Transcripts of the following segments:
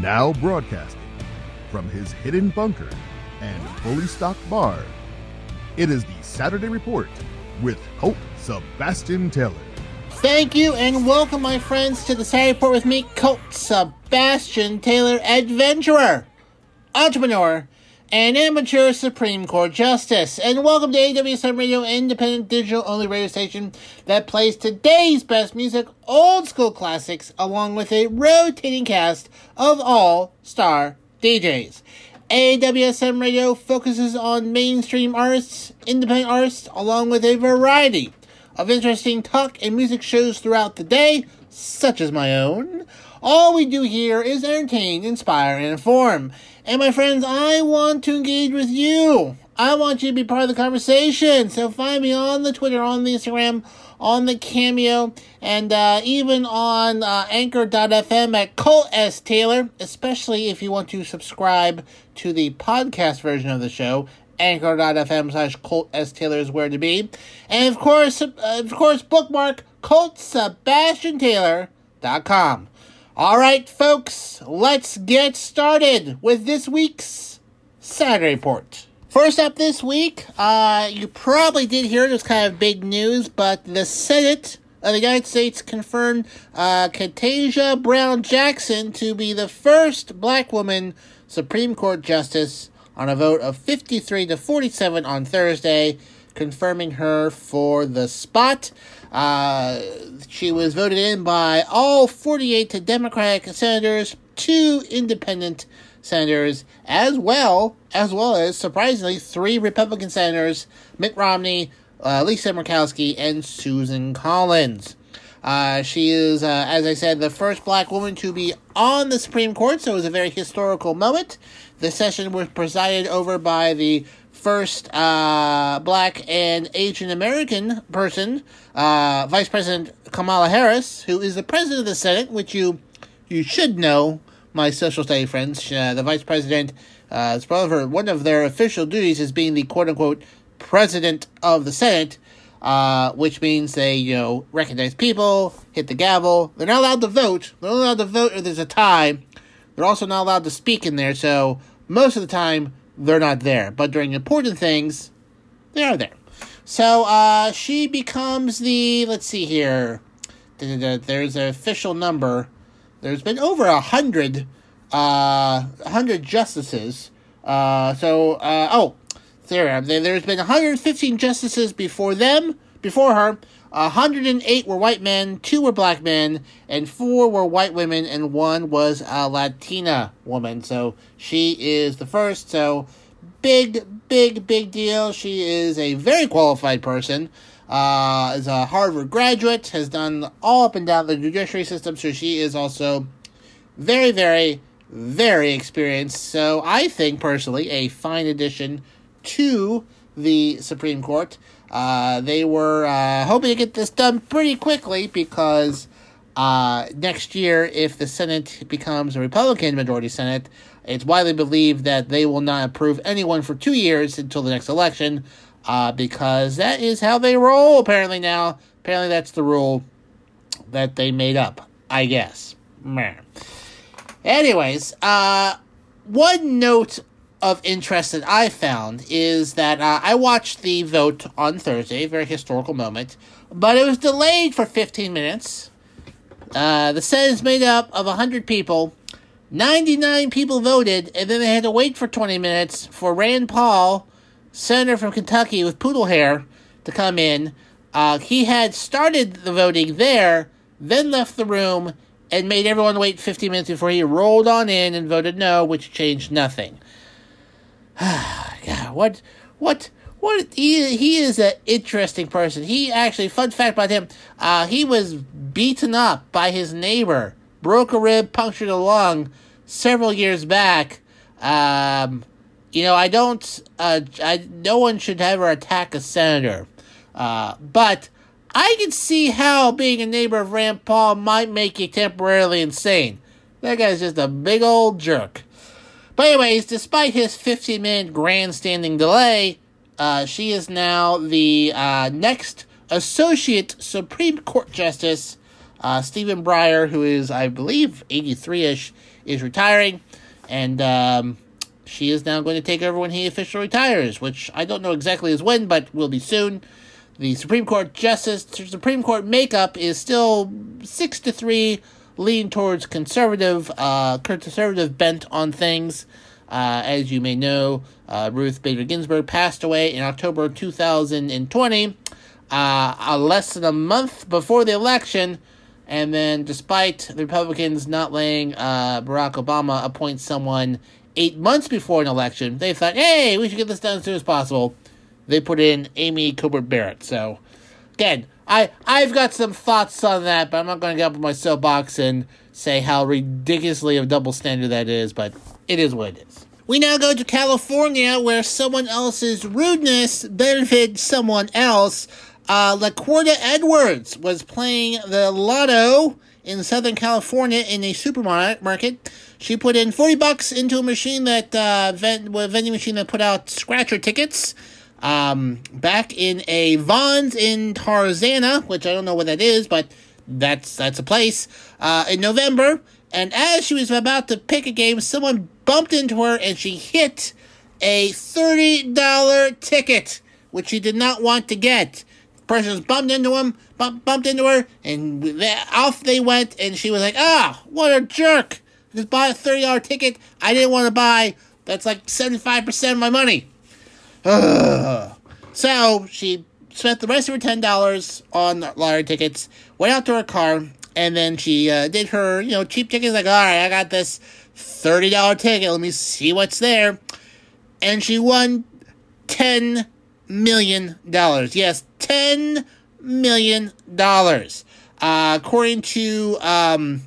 Now broadcasting from his hidden bunker and fully stocked bar, it is the Saturday Report with Colt Sebastian Taylor. Thank you and welcome, my friends, to the Saturday Report with me, Colt Sebastian Taylor, adventurer, entrepreneur, and amateur Supreme Court Justice. And welcome to AWSM Radio, independent digital only radio station that plays today's best music, old school classics, along with a rotating cast of all star DJs. AWSM Radio focuses on mainstream artists, independent artists, along with a variety of interesting talk and music shows throughout the day, such as my own. All we do here is entertain, inspire, and inform. And my friends, I want to engage with you. I want you to be part of the conversation. So find me on the Twitter, on the Instagram, on the Cameo, and uh, even on uh, Anchor.fm at Colt S. Taylor, especially if you want to subscribe to the podcast version of the show anchor.fm slash Colt S. Taylor is where to be. And of course, uh, of course, bookmark ColtSebastianTaylor.com. All right, folks, let's get started with this week's Saturday Report. First up this week, uh, you probably did hear was kind of big news, but the Senate of the United States confirmed uh, Ketanji Brown Jackson to be the first black woman Supreme Court Justice on a vote of 53 to 47 on Thursday, confirming her for the spot. Uh, she was voted in by all 48 Democratic senators, two independent senators, as well as well as surprisingly three Republican senators: Mitt Romney, uh, Lisa Murkowski, and Susan Collins. Uh, she is, uh, as I said, the first black woman to be on the Supreme Court, so it was a very historical moment. The session was presided over by the first uh, black and Asian American person, uh, Vice President Kamala Harris, who is the president of the Senate, which you you should know, my social study friends. Uh, the Vice President, uh, her, one of their official duties is being the quote unquote president of the Senate. Uh, which means they, you know, recognize people, hit the gavel. They're not allowed to vote. They're not allowed to vote if there's a tie. They're also not allowed to speak in there, so most of the time they're not there. But during important things, they are there. So uh, she becomes the, let's see here, there's an official number. There's been over a hundred, uh, hundred justices. Uh, so, uh, oh, there, there's been 115 justices before them, before her. 108 were white men, two were black men, and four were white women, and one was a Latina woman. So she is the first. So big, big, big deal. She is a very qualified person. Uh, is a Harvard graduate, has done all up and down the judiciary system. So she is also very, very, very experienced. So I think personally a fine addition to the Supreme Court. Uh, they were uh, hoping to get this done pretty quickly because uh, next year, if the Senate becomes a Republican majority Senate, it's widely believed that they will not approve anyone for two years until the next election uh, because that is how they roll apparently now. Apparently, that's the rule that they made up, I guess. Meh. Anyways, uh, one note of interest that I found is that uh, I watched the vote on Thursday, very historical moment, but it was delayed for 15 minutes. Uh, the Senate is made up of 100 people. 99 people voted, and then they had to wait for 20 minutes for Rand Paul, senator from Kentucky with poodle hair, to come in. Uh, he had started the voting there, then left the room, and made everyone wait 15 minutes before he rolled on in and voted no, which changed nothing. God, what, what, what? He he is an interesting person. He actually, fun fact about him, uh, he was beaten up by his neighbor, broke a rib, punctured a lung, several years back. Um, you know, I don't. Uh, I no one should ever attack a senator, uh, but I can see how being a neighbor of Rand Paul might make you temporarily insane. That guy's just a big old jerk. But anyways, despite his 15 minute grandstanding delay, uh, she is now the uh, next Associate Supreme Court Justice Uh, Stephen Breyer, who is, I believe, 83 ish, is retiring. And um, she is now going to take over when he officially retires, which I don't know exactly is when, but will be soon. The Supreme Court Justice, Supreme Court makeup is still 6 to 3, lean towards conservative, uh, conservative bent on things. Uh, as you may know, uh, Ruth Bader Ginsburg passed away in October 2020, uh, less than a month before the election. And then, despite the Republicans not letting uh, Barack Obama appoint someone eight months before an election, they thought, hey, we should get this done as soon as possible. They put in Amy Coney Barrett. So, again, I, I've got some thoughts on that, but I'm not going to get up on my soapbox and say how ridiculously of double standard that is, but it is what it is. We now go to California, where someone else's rudeness benefited someone else. Uh, LaQuarta Edwards was playing the lotto in Southern California in a supermarket. She put in 40 bucks into a machine that, uh, vending machine that put out scratcher tickets. Um, back in a Vons in Tarzana, which I don't know what that is, but that's, that's a place, uh, in November. And as she was about to pick a game, someone bumped into her and she hit a $30 ticket, which she did not want to get. The person was bumped into him, bump, bumped into her, and they, off they went. And she was like, ah, what a jerk. Just bought a $30 ticket I didn't want to buy. That's like 75% of my money. Ugh. So she spent the rest of her $10 on lottery tickets, went out to her car, and then she uh, did her, you know, cheap tickets. Like, all right, I got this $30 ticket. Let me see what's there. And she won $10 million. Yes, $10 million. Uh, according to um,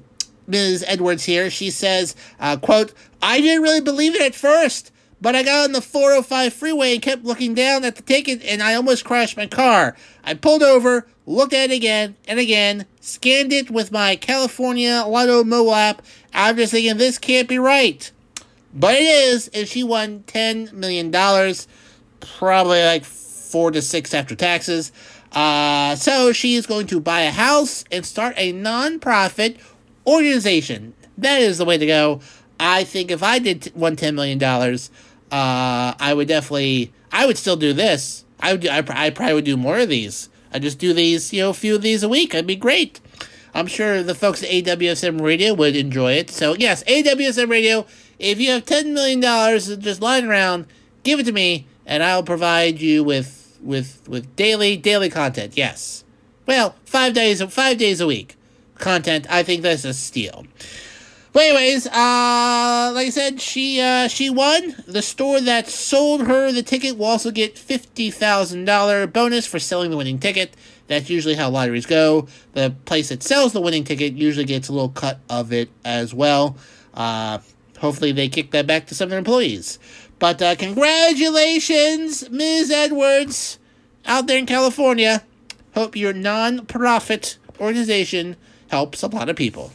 Ms. Edwards here, she says, uh, quote, I didn't really believe it at first, but I got on the 405 freeway and kept looking down at the ticket and I almost crashed my car. I pulled over, looked at it again and again, scanned it with my California Lotto mobile app. I'm just thinking this can't be right. But it is, and she won $10 million, probably like four to six after taxes. Uh, so she is going to buy a house and start a non-profit organization. That is the way to go. I think if I did won $10 million, uh, I would definitely, I would still do this. I would, I, I probably would do more of these. I just do these, you know, a few of these a week. It'd be great. I'm sure the folks at AWSM Radio would enjoy it. So, yes, AWSM Radio, if you have $10 million just lying around, give it to me, and I'll provide you with, with, with daily, daily content. Yes. Well, five days, five days a week content. I think that's a steal. But anyways, uh, like I said, she uh, she won. The store that sold her the ticket will also get fifty thousand dollar bonus for selling the winning ticket. That's usually how lotteries go. The place that sells the winning ticket usually gets a little cut of it as well. Uh, hopefully, they kick that back to some of their employees. But uh, congratulations, Ms. Edwards, out there in California. Hope your non-profit organization helps a lot of people.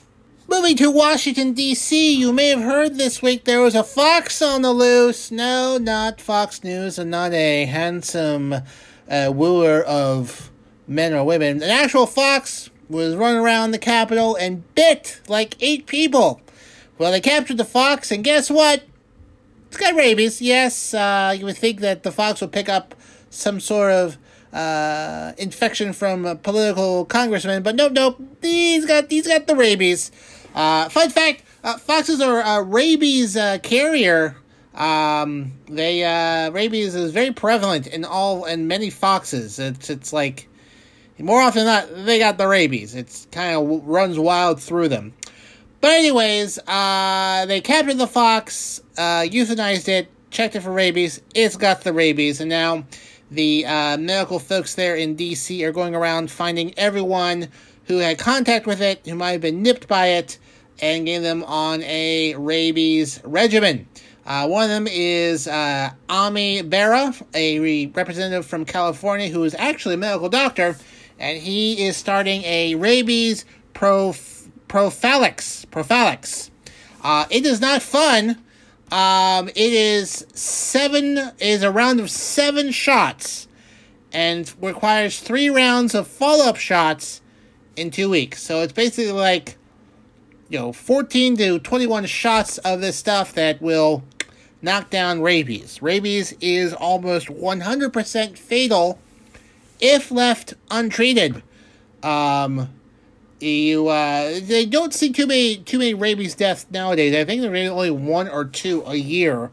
Moving to Washington, D.C., you may have heard this week there was a fox on the loose. No, not Fox News, and not a handsome uh, wooer of men or women. An actual fox was running around the Capitol and bit like eight people. Well, they captured the fox, and guess what? It's got rabies. Yes, uh, you would think that the fox would pick up some sort of uh, infection from a political congressman, but nope, nope. He's got he's got the rabies. Uh, fun fact: uh, foxes are a rabies uh, carrier. Um, they uh, rabies is very prevalent in all in many foxes. It's it's like more often than not they got the rabies. It's kind of runs wild through them. But anyways, uh, they captured the fox, uh, euthanized it, checked it for rabies. It's got the rabies, and now the uh, medical folks there in D.C. are going around finding everyone who had contact with it, who might have been nipped by it, and getting them on a rabies regimen. Uh, one of them is uh, Ami Bera, a representative from California who is actually a medical doctor, and he is starting a rabies prof- prophylax. Prophylax. Uh, it is not fun. Um, it is seven. Is a round of seven shots, and requires three rounds of follow-up shots in two weeks. So it's basically like, you know, 14 to 21 shots of this stuff that will knock down rabies. Rabies is almost 100% fatal if left untreated. Um, you uh, they don't see too many too many rabies deaths nowadays. I think there's only one or two a year,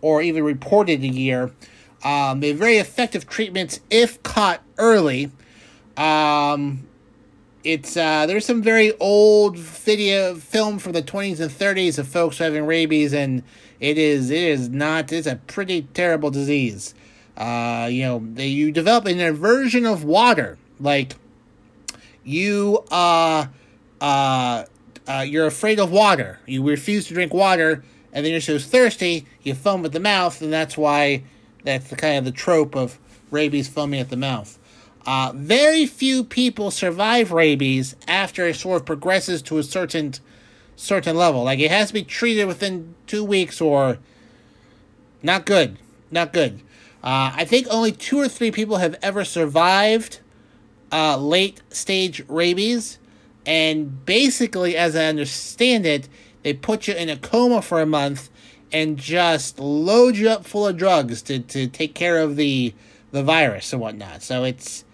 or even reported a year. Um, they're very effective treatments if caught early. Um, it's uh, there's some very old video film from the 20s and 30s of folks having rabies, and it is it is not it's a pretty terrible disease. Uh, you know, they, you develop an aversion of water, like you uh, uh, uh, you're afraid of water. You refuse to drink water, and then you're so thirsty you foam at the mouth, and that's why that's the kind of the trope of rabies foaming at the mouth. Uh, very few people survive rabies after it sort of progresses to a certain certain level. Like it has to be treated within two weeks or not good, not good. Uh, I think only two or three people have ever survived uh, late stage rabies, and basically, as I understand it, they put you in a coma for a month and just load you up full of drugs to, to take care of the the virus and whatnot. So it's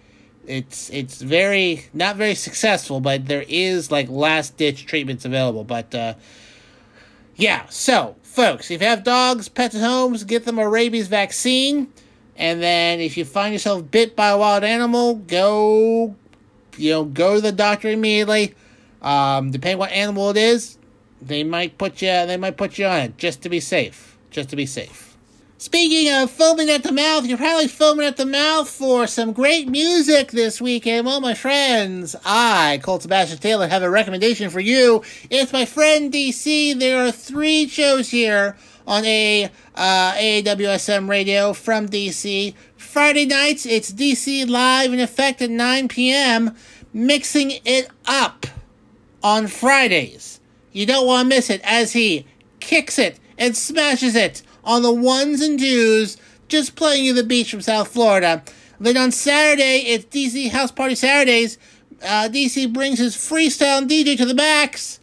it's it's very not very successful, but there is like last ditch treatments available. But uh, yeah, so folks, if you have dogs, pets at homes, get them a rabies vaccine. And then if you find yourself bit by a wild animal, go you know, go to the doctor immediately. Um, depending what animal it is, they might put you they might put you on it just to be safe. Just to be safe. Speaking of foaming at the mouth, you're probably foaming at the mouth for some great music this weekend. Well, my friends, I, Colt Sebastian Taylor, have a recommendation for you. It's my friend DC. There are three shows here on a uh, AWSM radio from DC. Friday nights, it's DC Live in effect at 9 p.m., mixing it up on Fridays. You don't want to miss it as he kicks it and smashes it on the ones and twos, just playing you the beach from South Florida. Then on Saturday, it's DC House Party Saturdays. Uh, DC brings his freestyle DJ to the max.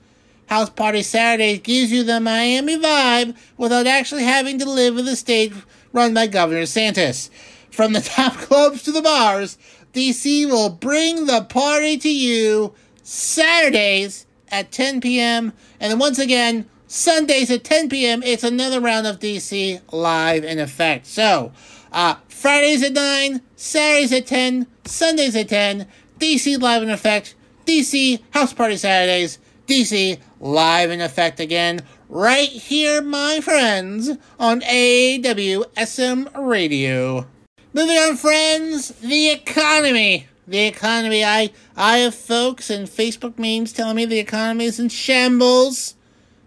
House Party Saturdays gives you the Miami vibe without actually having to live in the state run by Governor DeSantis. From the top clubs to the bars, DC will bring the party to you Saturdays at 10 p.m. And then once again, Sundays at 10 p.m., it's another round of DC live in effect. So, uh, Fridays at 9, Saturdays at 10, Sundays at 10, DC live in effect, DC House Party Saturdays, DC live in effect again, right here, my friends, on AWSM Radio. Moving on, friends, the economy. The economy. I, I have folks and Facebook memes telling me the economy is in shambles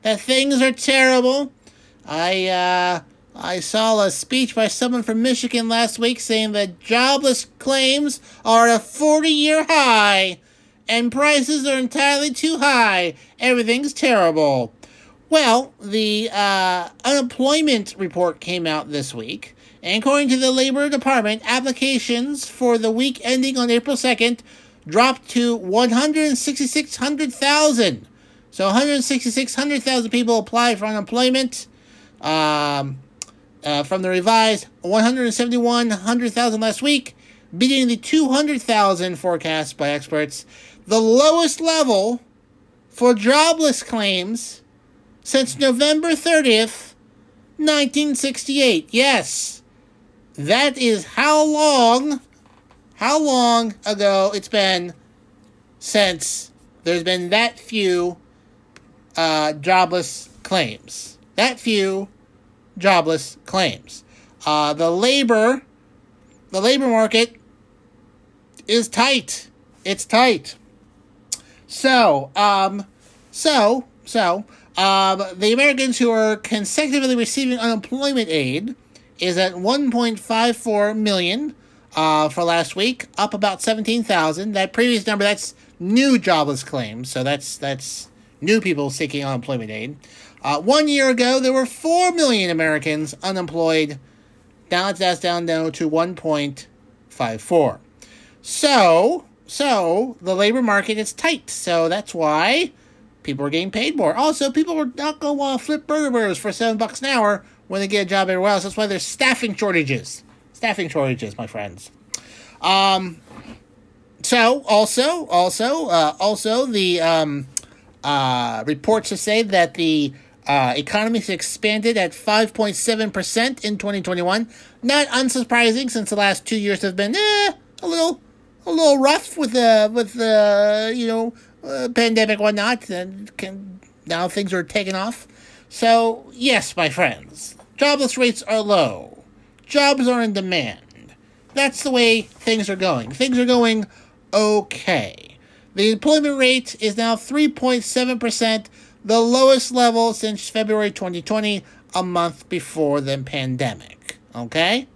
that things are terrible. I uh, I saw a speech by someone from Michigan last week saying that jobless claims are at a 40 year high and prices are entirely too high. Everything's terrible. Well, the uh, unemployment report came out this week, and according to the Labor Department, applications for the week ending on April 2nd dropped to 166,000 so 166, 100,000 people applied for unemployment. Um, uh, from the revised 171, 100,000 last week, beating the 200,000 forecast by experts. The lowest level for jobless claims since November 30th, 1968. Yes, that is how long, how long ago it's been since there's been that few uh, jobless claims. That few jobless claims. Uh, the labor, the labor market is tight. It's tight. So, um, so, so, um, the Americans who are consecutively receiving unemployment aid is at 1.54 million uh, for last week, up about 17,000. That previous number, that's new jobless claims. So that's that's new people seeking unemployment aid. Uh, one year ago, there were 4 million Americans unemployed. Now that's down now to 1.54. So, So the labor market is tight. So that's why people are getting paid more. Also, people are not going to want to flip burger burgers for seven bucks an hour when they get a job everywhere else. That's why there's staffing shortages. Staffing shortages, my friends. Um, so also, also, uh, also the um, uh, reports to say that the uh, economy has expanded at 5.7% in 2021. Not unsurprising since the last two years have been eh, a little a little rough with the with the you know uh, pandemic whatnot and can, now things are taking off. So yes, my friends, jobless rates are low. Jobs are in demand. That's the way things are going. Things are going okay. The employment rate is now 3.7%, the lowest level since February 2020, a month before the pandemic. Okay?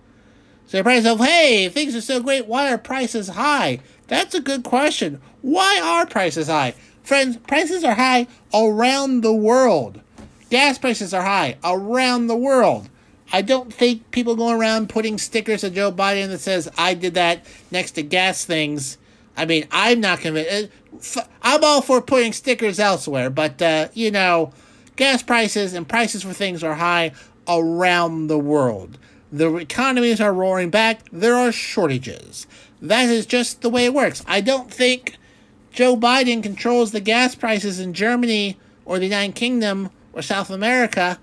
So you're probably saying, hey, things are so great, why are prices high? That's a good question. Why are prices high? Friends, prices are high around the world. Gas prices are high around the world. I don't think people going around putting stickers of Joe Biden that says, I did that next to gas things I mean, I'm not convinced. Uh, I'm all for putting stickers elsewhere, but, uh, you know, gas prices and prices for things are high around the world. The economies are roaring back. There are shortages. That is just the way it works. I don't think Joe Biden controls the gas prices in Germany or the United Kingdom or South America.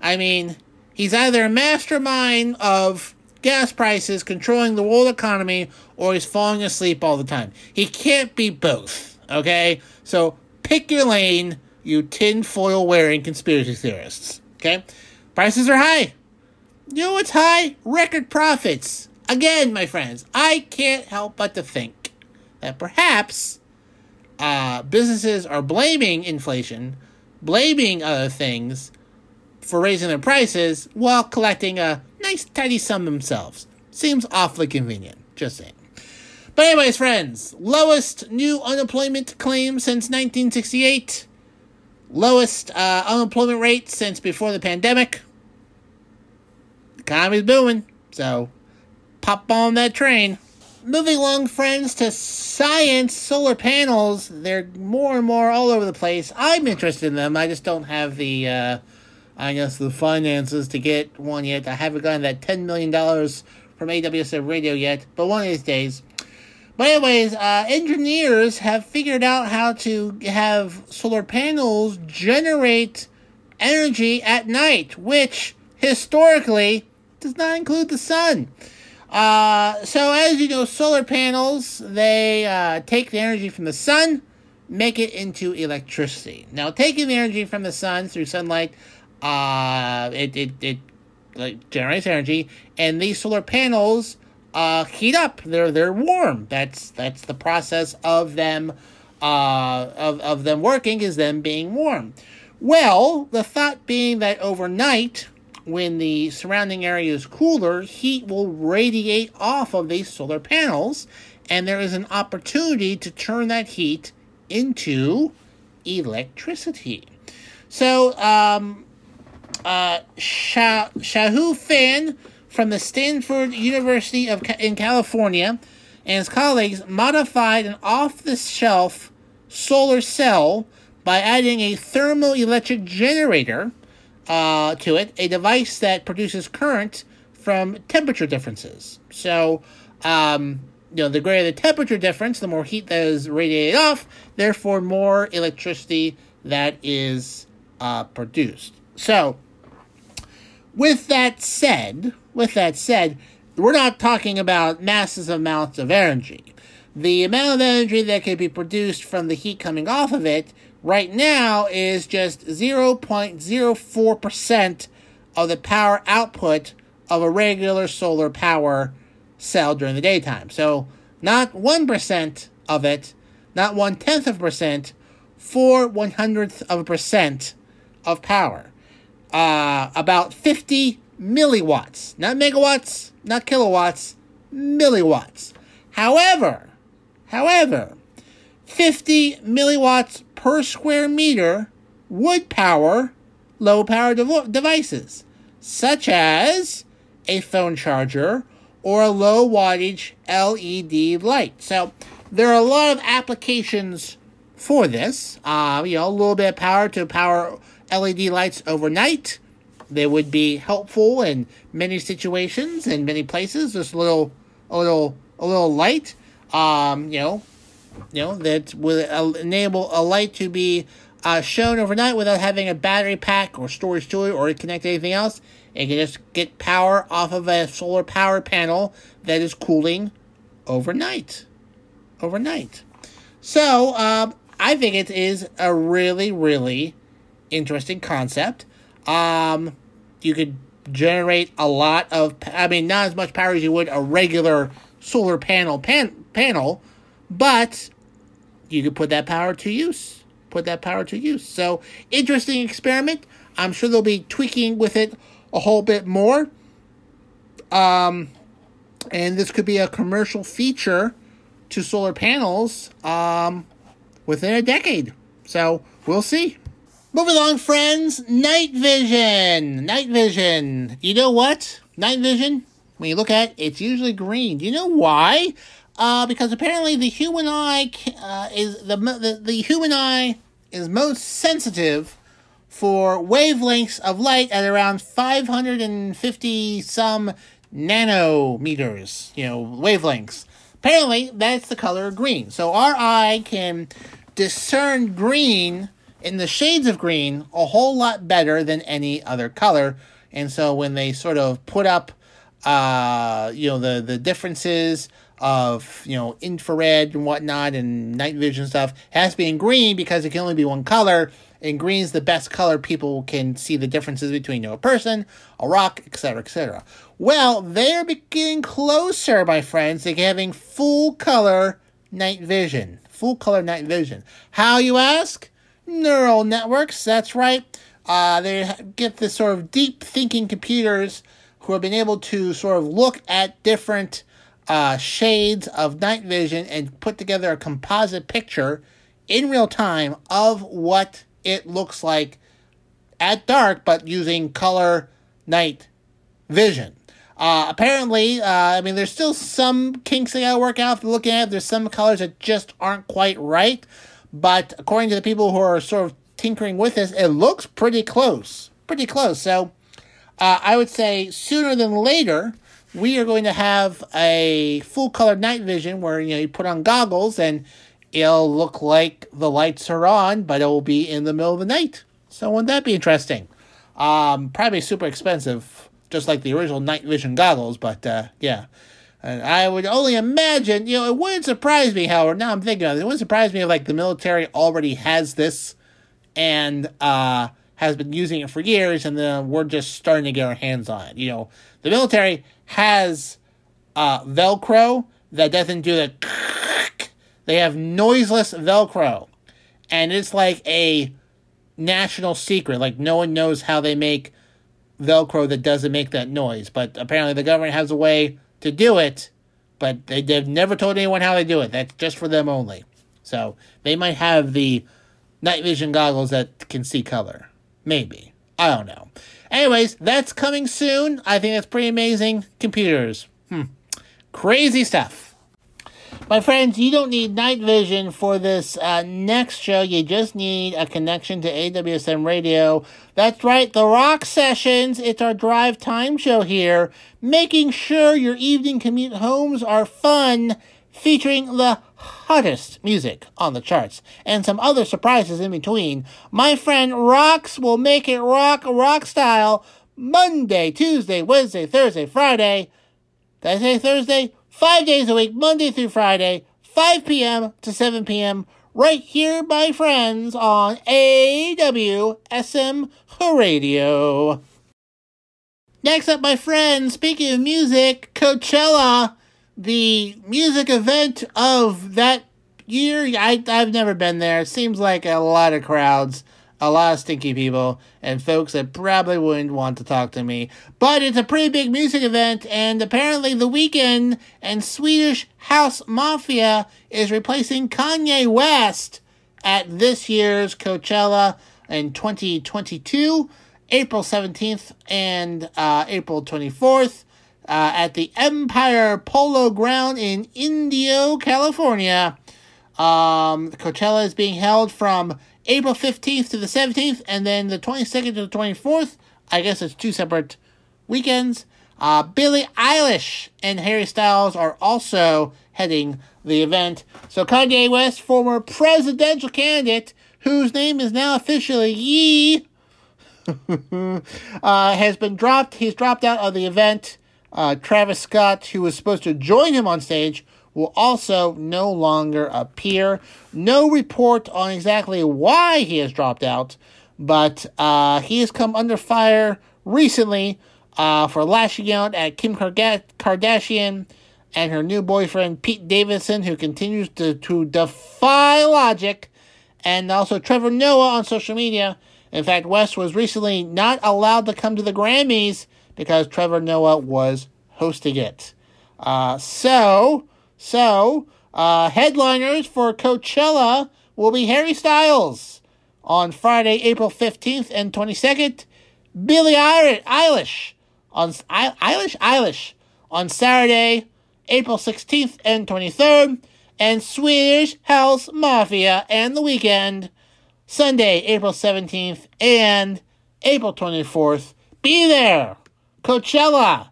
I mean, he's either a mastermind of gas prices, controlling the world economy, or he's falling asleep all the time. He can't be both, okay? So pick your lane, you tinfoil wearing conspiracy theorists, okay? Prices are high. You know what's high? Record profits. Again, my friends, I can't help but to think that perhaps uh, businesses are blaming inflation, blaming other things for raising their prices while collecting a nice tidy sum themselves. Seems awfully convenient, just saying. But anyways, friends, lowest new unemployment claim since 1968. Lowest uh, unemployment rate since before the pandemic. Economy's booming, so pop on that train. Moving along, friends, to science solar panels. They're more and more all over the place. I'm interested in them. I just don't have the uh, I guess, the finances to get one yet. I haven't gotten that $10 million from AWSM Radio yet, but one of these days. But anyways, uh, engineers have figured out how to have solar panels generate energy at night, which historically does not include the sun. Uh, so as you know, solar panels, they uh, take the energy from the sun, make it into electricity. Now, taking the energy from the sun through sunlight uh, it, it, it like, generates energy, and these solar panels uh, heat up. They're they're warm. That's that's the process of them uh, of of them working is them being warm. Well, the thought being that overnight, when the surrounding area is cooler, heat will radiate off of these solar panels, and there is an opportunity to turn that heat into electricity. So, um, uh, Shah, Shanhui Fan from the Stanford University of in California and his colleagues modified an off-the-shelf solar cell by adding a thermoelectric generator uh, to it, a device that produces current from temperature differences. So, um, you know, the greater the temperature difference, the more heat that is radiated off, therefore more electricity that is uh, produced. So, with that said, with that said, we're not talking about massive amounts of energy. The amount of energy that can be produced from the heat coming off of it right now is just 0.04% of the power output of a regular solar power cell during the daytime. So, not 1% of it, not one tenth of a percent, four one hundredth of a percent of power uh, about 50 milliwatts, not megawatts, not kilowatts, milliwatts. However, however, 50 milliwatts per square meter would power low power devices, such as a phone charger or a low wattage LED light. So there are a lot of applications for this. Uh, you know, a little bit of power to power LED lights overnight. They would be helpful in many situations in many places. Just a little, a little, a little light. Um, you know, you know that would enable a light to be uh, shown overnight without having a battery pack or storage to it or connect anything else. It can just get power off of a solar power panel that is cooling overnight. Overnight. So, um, I think it is a really, really interesting concept. Um, you could generate a lot of, I mean, not as much power as you would a regular solar panel pan, panel, but you could put that power to use. Put that power to use. So, interesting experiment. I'm sure they'll be tweaking with it a whole bit more. Um, and this could be a commercial feature to solar panels um, within a decade. So we'll see. Moving along, friends. Night vision. Night vision. You know what? Night vision, when you look at it, it's usually green. Do you know why? Uh, because apparently the human eye uh, is the, the the human eye is most sensitive for wavelengths of light at around 550 some nanometers, you know, wavelengths. Apparently, that's the color green. So our eye can discern green in the shades of green a whole lot better than any other color. And so when they sort of put up, uh, you know, the, the differences of, you know, infrared and whatnot and night vision stuff, has to be in green because it can only be one color and green's the best color people can see the differences between you know, a person, a rock, etc., etc. Well, they're getting closer, my friends, to having full color night vision. Full color night vision. How, you ask? Neural networks, that's right. Uh, they get this sort of deep thinking computers who have been able to sort of look at different uh, shades of night vision and put together a composite picture in real time of what it looks like at dark, but using color night vision. Uh, apparently, uh, I mean, there's still some kinks they gotta work out looking at. It. There's some colors that just aren't quite right, but according to the people who are sort of tinkering with this, it looks pretty close. Pretty close. So, uh, I would say sooner than later, we are going to have a full color night vision where you know you put on goggles and it'll look like the lights are on, but it will be in the middle of the night. So wouldn't that be interesting? Um, probably super expensive, just like the original night vision goggles, but uh, yeah. And I would only imagine, you know, it wouldn't surprise me, however, now I'm thinking of it, it wouldn't surprise me if, like, the military already has this and uh, has been using it for years, and then we're just starting to get our hands on it. You know, the military has uh, Velcro that doesn't do the they have noiseless Velcro. And it's like a national secret. Like, no one knows how they make Velcro that doesn't make that noise. But apparently, the government has a way to do it. But they, they've never told anyone how they do it. That's just for them only. So, they might have the night vision goggles that can see color. Maybe. I don't know. Anyways, that's coming soon. I think that's pretty amazing. Computers. Hmm. Crazy stuff. My friends, you don't need night vision for this uh, next show. You just need a connection to AWSM radio. That's right, the Rock Sessions. It's our drive time show here, making sure your evening commute homes are fun, featuring the hottest music on the charts and some other surprises in between. My friend Rocks will make it rock, rock style, Monday, Tuesday, Wednesday, Thursday, Friday. Did I say Thursday? Five days a week, Monday through Friday, 5 p.m. to 7 p.m., right here, my friends, on AWSM Radio. Next up, my friends, speaking of music, Coachella, the music event of that year. I, I've never been there. It seems like a lot of crowds a lot of stinky people and folks that probably wouldn't want to talk to me. But it's a pretty big music event, and apparently The Weeknd and Swedish House Mafia is replacing Kanye West at this year's Coachella in 2022, April 17th and uh, April 24th. Uh, at the Empire Polo Ground in Indio, California. Um, Coachella is being held from April 15th to the 17th, and then the 22nd to the 24th. I guess it's two separate weekends. Uh, Billie Eilish and Harry Styles are also heading the event. So Kanye West, former presidential candidate, whose name is now officially Ye, uh, has been dropped. He's dropped out of the event. Uh, Travis Scott, who was supposed to join him on stage, will also no longer appear. No report on exactly why he has dropped out, but uh, he has come under fire recently uh, for lashing out at Kim Kardashian and her new boyfriend Pete Davidson, who continues to, to defy logic, and also Trevor Noah on social media. In fact, West was recently not allowed to come to the Grammys because Trevor Noah was hosting it. Uh, so, so uh, headliners for Coachella will be Harry Styles on Friday, April 15th and 22nd. Billie Eilish on Eilish Eilish on Saturday, April 16th and 23rd, and Swedish House Mafia and the Weeknd Sunday, April 17th and April 24th. Be there. Coachella.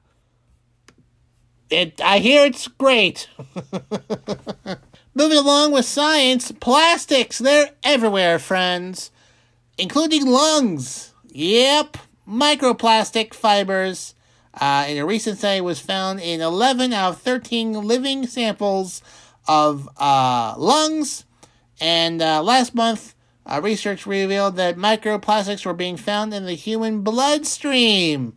It I hear it's great. Moving along with science, plastics, they're everywhere, friends, including lungs. Yep, microplastic fibers uh, in a recent study was found in 11 out of 13 living samples of uh, lungs. And uh, last month, uh, research revealed that microplastics were being found in the human bloodstream.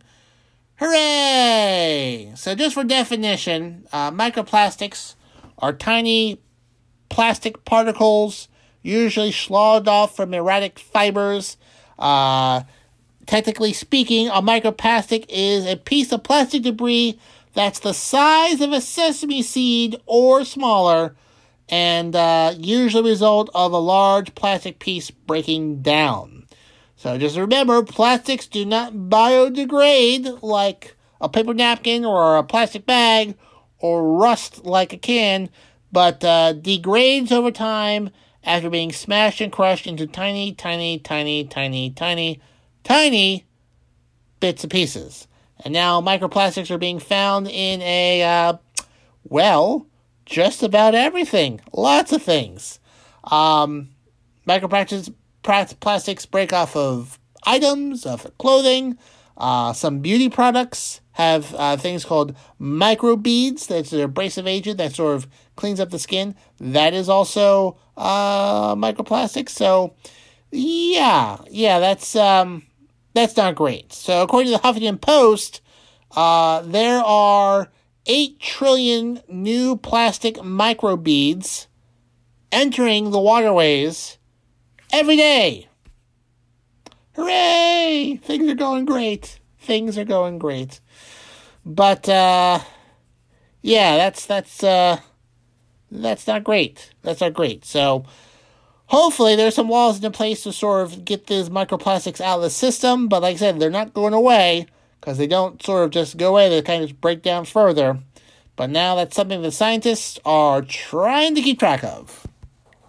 Hooray! So, just for definition, uh, microplastics are tiny plastic particles, usually sloughed off from erratic fibers. Uh, technically speaking, a microplastic is a piece of plastic debris that's the size of a sesame seed or smaller, and uh, usually result of a large plastic piece breaking down. So just remember, plastics do not biodegrade like a paper napkin or a plastic bag, or rust like a can, but uh, degrades over time after being smashed and crushed into tiny, tiny, tiny, tiny, tiny tiny bits and pieces. And now microplastics are being found in a, uh, well, just about everything. Lots of things. Um, microplastics plastics break off of items, of clothing. Uh, some beauty products have uh, things called microbeads. That's an abrasive agent that sort of cleans up the skin. That is also uh, microplastics. So, yeah, yeah, that's um, that's not great. So, according to the Huffington Post, uh, there are 8 trillion new plastic microbeads entering the waterways every day. Hooray! Things are going great. Things are going great. But uh yeah, that's that's uh that's not great. That's not great. So hopefully there's some walls in place to sort of get these microplastics out of the system. But like I said, they're not going away because they don't sort of just go away. They kind of break down further. But now that's something the scientists are trying to keep track of.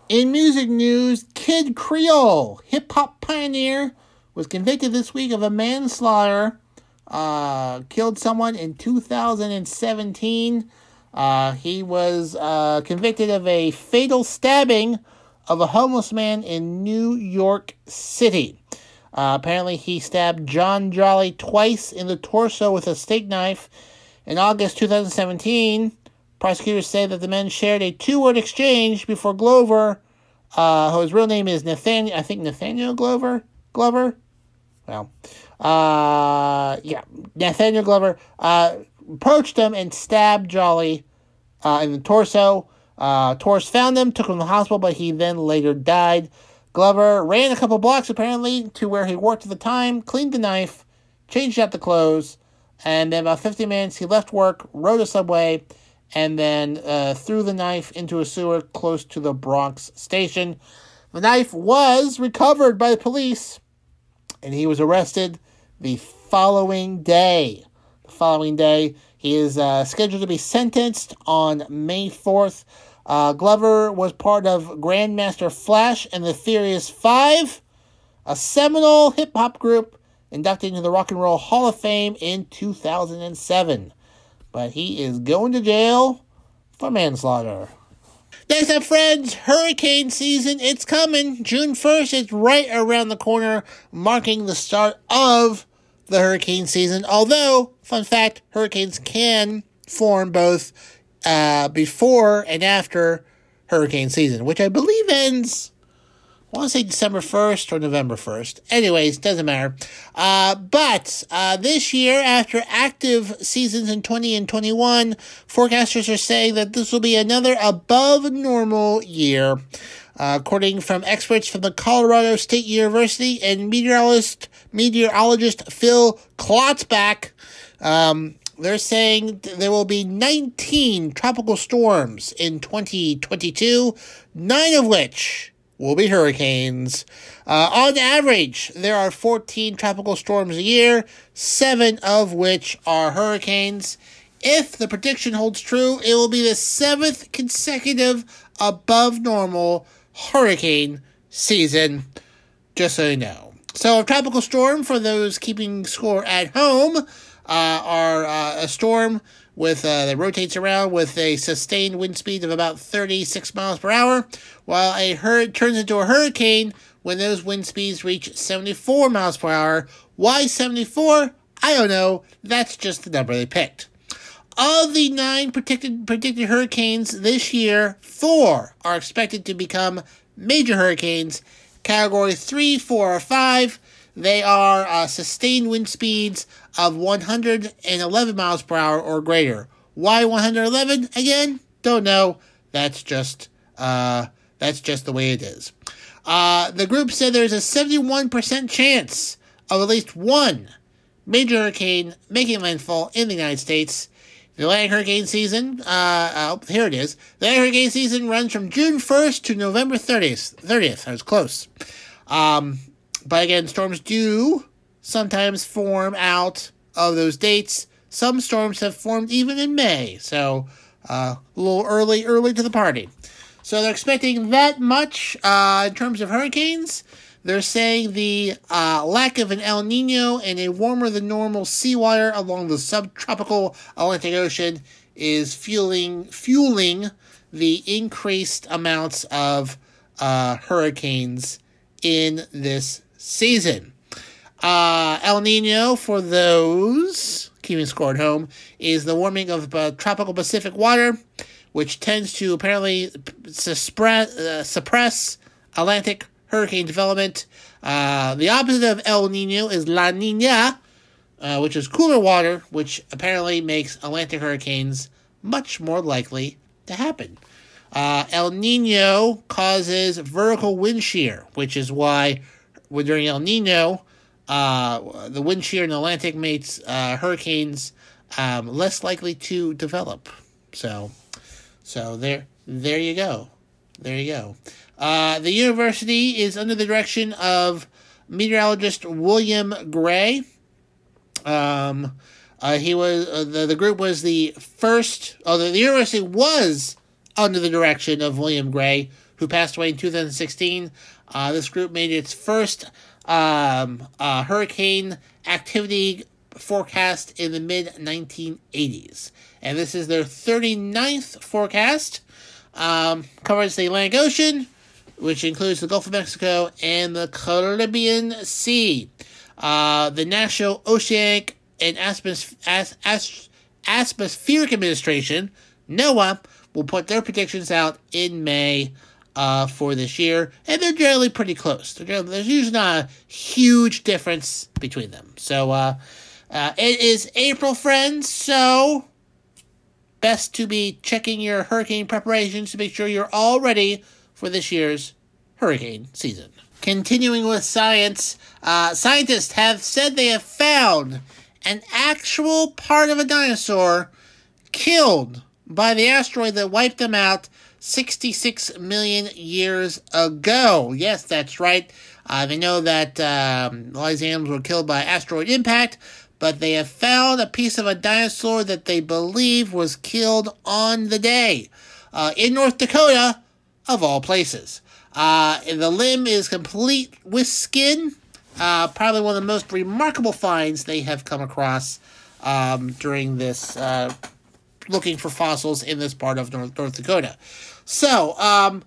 In music news, Kid Creole, hip hop pioneer, was convicted this week of a manslaughter. Uh, killed someone in 2017. Uh, he was uh, convicted of a fatal stabbing of a homeless man in New York City. Uh, apparently, he stabbed John Jolly twice in the torso with a steak knife. In August 2017, prosecutors say that the men shared a two word exchange before Glover, uh, whose real name is Nathaniel, I think Nathaniel Glover? Glover? Well, uh, yeah, Nathaniel Glover uh, approached him and stabbed Jolly uh, in the torso. Uh, Torres found him, took him to the hospital, but he then later died. Glover ran a couple blocks apparently to where he worked at the time, cleaned the knife, changed out the clothes, and then about 50 minutes he left work, rode a subway, and then uh, threw the knife into a sewer close to the Bronx station. The knife was recovered by the police, and he was arrested the following day. The following day, he is uh, scheduled to be sentenced on May 4th. Uh, Glover was part of Grandmaster Flash and the Furious Five, a seminal hip hop group inducted into the Rock and Roll Hall of Fame in 2007. But he is going to jail for manslaughter. Next up, friends, hurricane season. It's coming. June 1st is right around the corner, marking the start of the hurricane season. Although, fun fact, hurricanes can form both uh, before and after hurricane season, which I believe ends I want to say December 1st or November 1st. Anyways, doesn't matter. Uh, but uh, this year, after active seasons in 20 and 21, forecasters are saying that this will be another above normal year. Uh, according from experts from the Colorado State University and meteorologist, meteorologist Phil Klotzbach, um, they're saying there will be 19 tropical storms in 2022, nine of which will be hurricanes. Uh, on average, there are 14 tropical storms a year, seven of which are hurricanes. If the prediction holds true, it will be the seventh consecutive above normal hurricane season, just so you know. So, a tropical storm, for those keeping score at home, are uh, a storm with uh, that rotates around with a sustained wind speed of about 36 miles per hour, while a hurricane turns into a hurricane when those wind speeds reach 74 miles per hour. Why 74? I don't know. That's just the number they picked. Of the nine predicted, predicted hurricanes this year, four are expected to become major hurricanes. Category 3, 4, or 5 they are uh, sustained wind speeds of 111 miles per hour or greater. Why 111? Again, don't know. That's just uh, that's just the way it is. Uh, the group said there's a 71% chance of at least one major hurricane making landfall in the United States. The Atlantic hurricane season, uh, oh, here it is. The Atlantic hurricane season runs from June 1st to November 30th. 30th, I was close. Um, but again, storms do sometimes form out of those dates. Some storms have formed even in May, so uh, a little early, early to the party. So they're expecting that much uh, in terms of hurricanes. They're saying the uh, lack of an El Nino and a warmer than normal seawater along the subtropical Atlantic Ocean is fueling fueling the increased amounts of uh, hurricanes in this season. Uh, El Nino, for those keeping score at home, is the warming of uh, tropical Pacific water, which tends to apparently suppress, uh, suppress Atlantic hurricane development. Uh, the opposite of El Nino is La Nina, uh, which is cooler water, which apparently makes Atlantic hurricanes much more likely to happen. Uh, El Nino causes vertical wind shear, which is why during El Nino, uh, the wind shear in the Atlantic makes uh, hurricanes um, less likely to develop. So, so there, there you go, there you go. Uh, the university is under the direction of meteorologist William Gray. Um, uh, he was uh, the the group was the first. Oh, the, the university was under the direction of William Gray, who passed away in 2016. Uh, this group made its first um, uh, hurricane activity forecast in the mid 1980s. And this is their 39th forecast. Um, covers the Atlantic Ocean, which includes the Gulf of Mexico and the Caribbean Sea. Uh, the National Oceanic and Atmospheric Administration, NOAA, will put their predictions out in May uh, for this year, and they're generally pretty close. There's usually not a huge difference between them. So uh, uh, it is April, friends. So best to be checking your hurricane preparations to make sure you're all ready for this year's hurricane season. Continuing with science, uh, scientists have said they have found an actual part of a dinosaur killed by the asteroid that wiped them out 66 million years ago. Yes, that's right. Uh, they know that um, all these animals were killed by asteroid impact, but they have found a piece of a dinosaur that they believe was killed on the day. uh, in North Dakota, of all places. Uh, the limb is complete with skin. Uh, probably one of the most remarkable finds they have come across um, during this uh, looking for fossils in this part of North, North Dakota. So, um,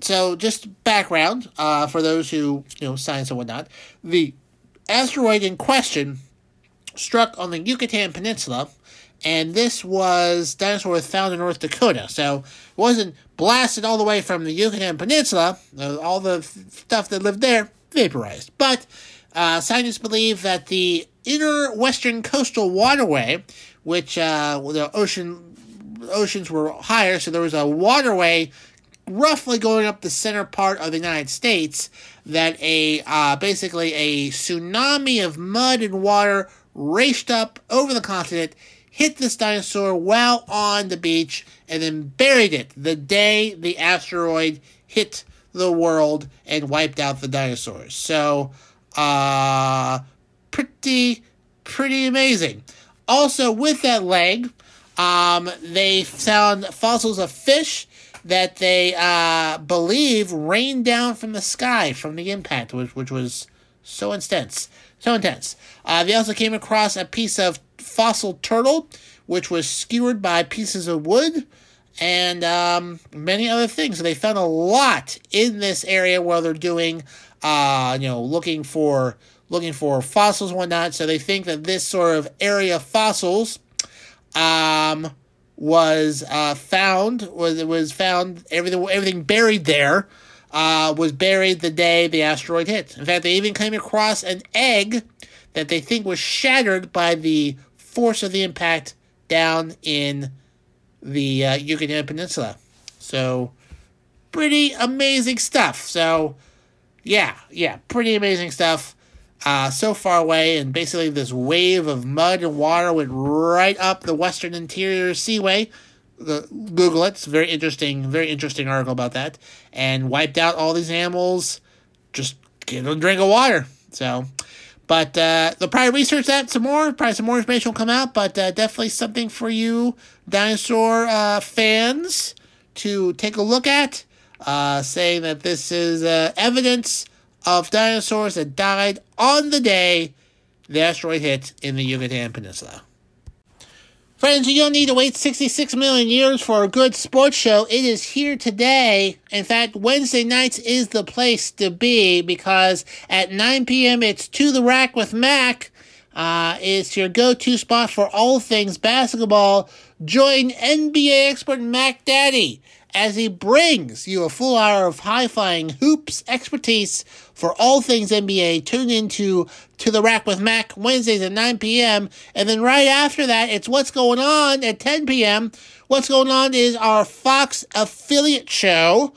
so just background uh, for those who you know science and whatnot. The asteroid in question struck on the Yucatan Peninsula, and this was dinosaur found in North Dakota. So it wasn't blasted all the way from the Yucatan Peninsula. All the stuff that lived there vaporized, but uh, scientists believe that the inner western coastal waterway, which uh, the ocean oceans were higher, so there was a waterway roughly going up the center part of the United States. That a uh, basically a tsunami of mud and water raced up over the continent, hit this dinosaur while on the beach, and then buried it the day the asteroid hit the world and wiped out the dinosaurs. So, uh, pretty, pretty amazing. Also, with that leg, um, they found fossils of fish that they uh, believe rained down from the sky from the impact, which, which was so intense. So intense. Uh, they also came across a piece of fossil turtle, which was skewered by pieces of wood and um, many other things. So they found a lot in this area where they're doing, uh, you know, looking for looking for fossils and whatnot. So they think that this sort of area of fossils um, was uh, found was was found everything everything buried there uh, was buried the day the asteroid hit. In fact, they even came across an egg that they think was shattered by the force of the impact down in the uh, Yucatan Peninsula. So, pretty amazing stuff. So, yeah, yeah, pretty amazing stuff. Uh, so far away, and basically this wave of mud and water went right up the western interior seaway. The, Google it; it's very interesting, very interesting article about that, and wiped out all these animals. Just get a drink of water. So, but uh, they'll probably research that some more. Probably some more information will come out, but uh, definitely something for you dinosaur uh, fans to take a look at. Uh, saying that this is uh, evidence of dinosaurs that died on the day the asteroid hit in the Yucatan Peninsula. Friends, you don't need to wait 66 million years for a good sports show. It is here today. In fact, Wednesday nights is the place to be because at 9 p.m. it's To the Rack with Mac. Uh, it's your go-to spot for all things basketball. Join NBA expert Mac Daddy as he brings you a full hour of high-flying hoops expertise for all things NBA. Tune into To the Rack with Mac Wednesdays at 9 p.m. And then right after that, it's What's Going On at 10 p.m. What's Going On is our Fox affiliate show,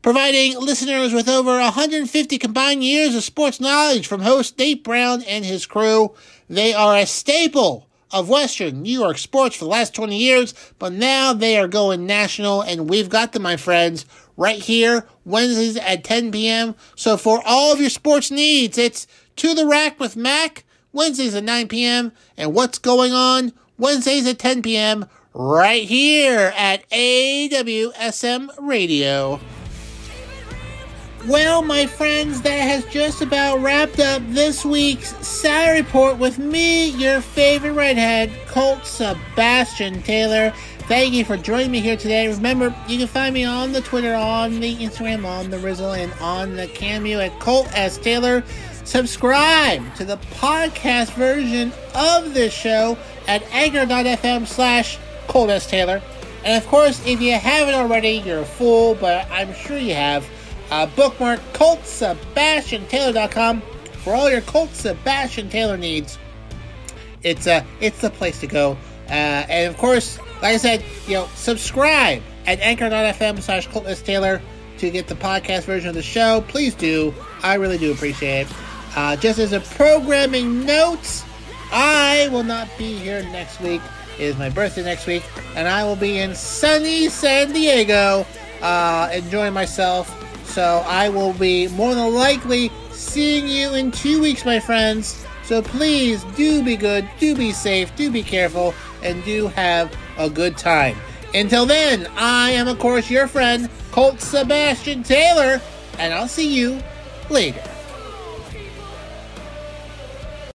providing listeners with over 150 combined years of sports knowledge from host Nate Brown and his crew. They are a staple of Western New York sports for the last 20 years, but now they are going national, and we've got them, my friends, right here, Wednesdays at 10 p.m. So for all of your sports needs, it's To the Rack with Mac, Wednesdays at 9 p.m., and What's Going On, Wednesdays at 10 p.m., right here at AWSM Radio. Well, my friends, that has just about wrapped up this week's Saturday Report with me, your favorite redhead, Colt Sebastian Taylor. Thank you for joining me here today. Remember, you can find me on the Twitter, on the Instagram, on the Rizzle, and on the Cameo at Colt S. Taylor. Subscribe to the podcast version of this show at anchor.fm slash Colt S. Taylor. And of course, if you haven't already, you're a fool, but I'm sure you have uh, bookmark ColtSebastianTaylor.com for all your Colt Sebastian Taylor needs. It's uh, it's the place to go. Uh, and of course, like I said, you know, subscribe at anchor.fm slash Colt Taylor to get the podcast version of the show. Please do. I really do appreciate it. Uh, just as a programming note, I will not be here next week. It is my birthday next week, and I will be in sunny San Diego uh, enjoying myself so I will be more than likely seeing you in two weeks, my friends. So please do be good, do be safe, do be careful, and do have a good time. Until then, I am, of course, your friend, Colt Sebastian Taylor, and I'll see you later.